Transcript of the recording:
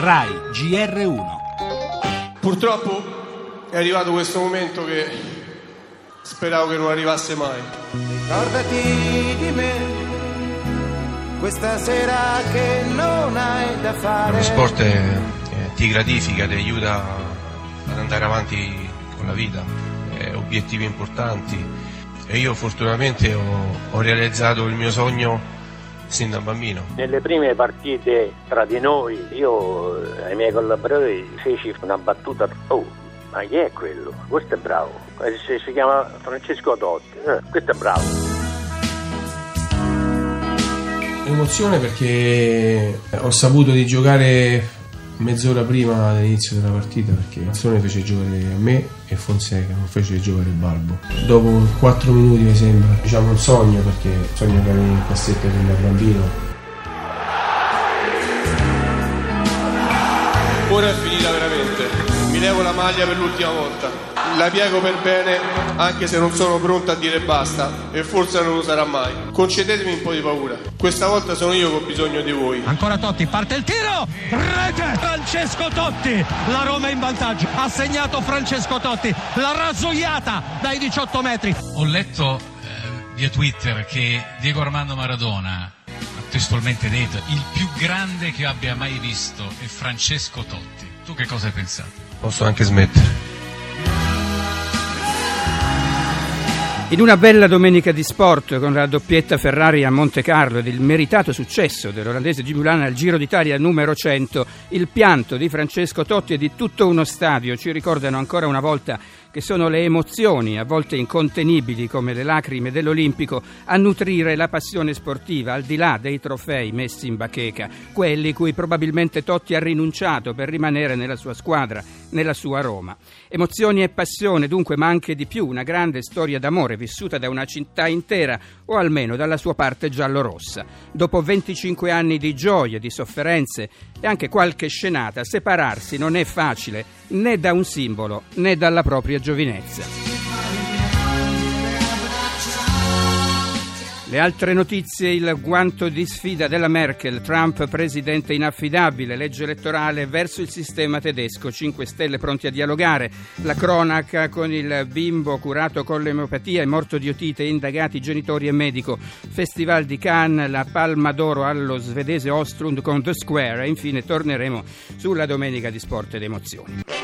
RAI GR1 Purtroppo è arrivato questo momento che speravo che non arrivasse mai. Ricordati di me, questa sera che non hai da fare. Lo sport eh, ti gratifica, ti aiuta ad andare avanti con la vita, eh, obiettivi importanti e io fortunatamente ho, ho realizzato il mio sogno sin da bambino. Nelle prime partite tra di noi, io ai miei collaboratori feci una battuta, oh, ma chi è quello? Questo è bravo, si, si chiama Francesco Totti, eh, questo è bravo. Emozione perché ho saputo di giocare mezz'ora prima dell'inizio della partita perché Mazzone fece giocare a me e Fonseca non fece giocare Balbo. Dopo 4 minuti mi sembra diciamo un sogno perché sogno che avevo in cassetta fin da bambino levo la maglia per l'ultima volta. La piego per bene anche se non sono pronta a dire basta e forse non lo sarà mai. Concedetemi un po' di paura. Questa volta sono io che ho bisogno di voi. Ancora Totti, parte il tiro, rete! Francesco Totti, la Roma è in vantaggio, ha segnato Francesco Totti, la rasoiata dai 18 metri. Ho letto eh, via Twitter che Diego Armando Maradona ha testualmente detto il più grande che abbia mai visto è Francesco Totti. Tu che cosa hai pensato? Posso anche smettere. In una bella domenica di sport con la doppietta Ferrari a Monte Carlo ed il meritato successo dell'olandese Jimmy Ulan al Giro d'Italia numero 100, il pianto di Francesco Totti e di tutto uno stadio ci ricordano ancora una volta che sono le emozioni, a volte incontenibili come le lacrime dell'Olimpico, a nutrire la passione sportiva al di là dei trofei messi in bacheca, quelli cui probabilmente Totti ha rinunciato per rimanere nella sua squadra, nella sua Roma. Emozioni e passione dunque, ma anche di più, una grande storia d'amore vissuta da una città intera, o almeno dalla sua parte giallorossa. Dopo 25 anni di gioie, di sofferenze e anche qualche scenata, separarsi non è facile né da un simbolo né dalla propria giovinezza. Le altre notizie, il guanto di sfida della Merkel, Trump presidente inaffidabile, legge elettorale verso il sistema tedesco, 5 Stelle pronti a dialogare, la cronaca con il bimbo curato con l'emopatia e morto di otite, indagati genitori e medico, Festival di Cannes, la Palma d'Oro allo svedese Ostrund con The Square e infine torneremo sulla domenica di sport ed emozioni.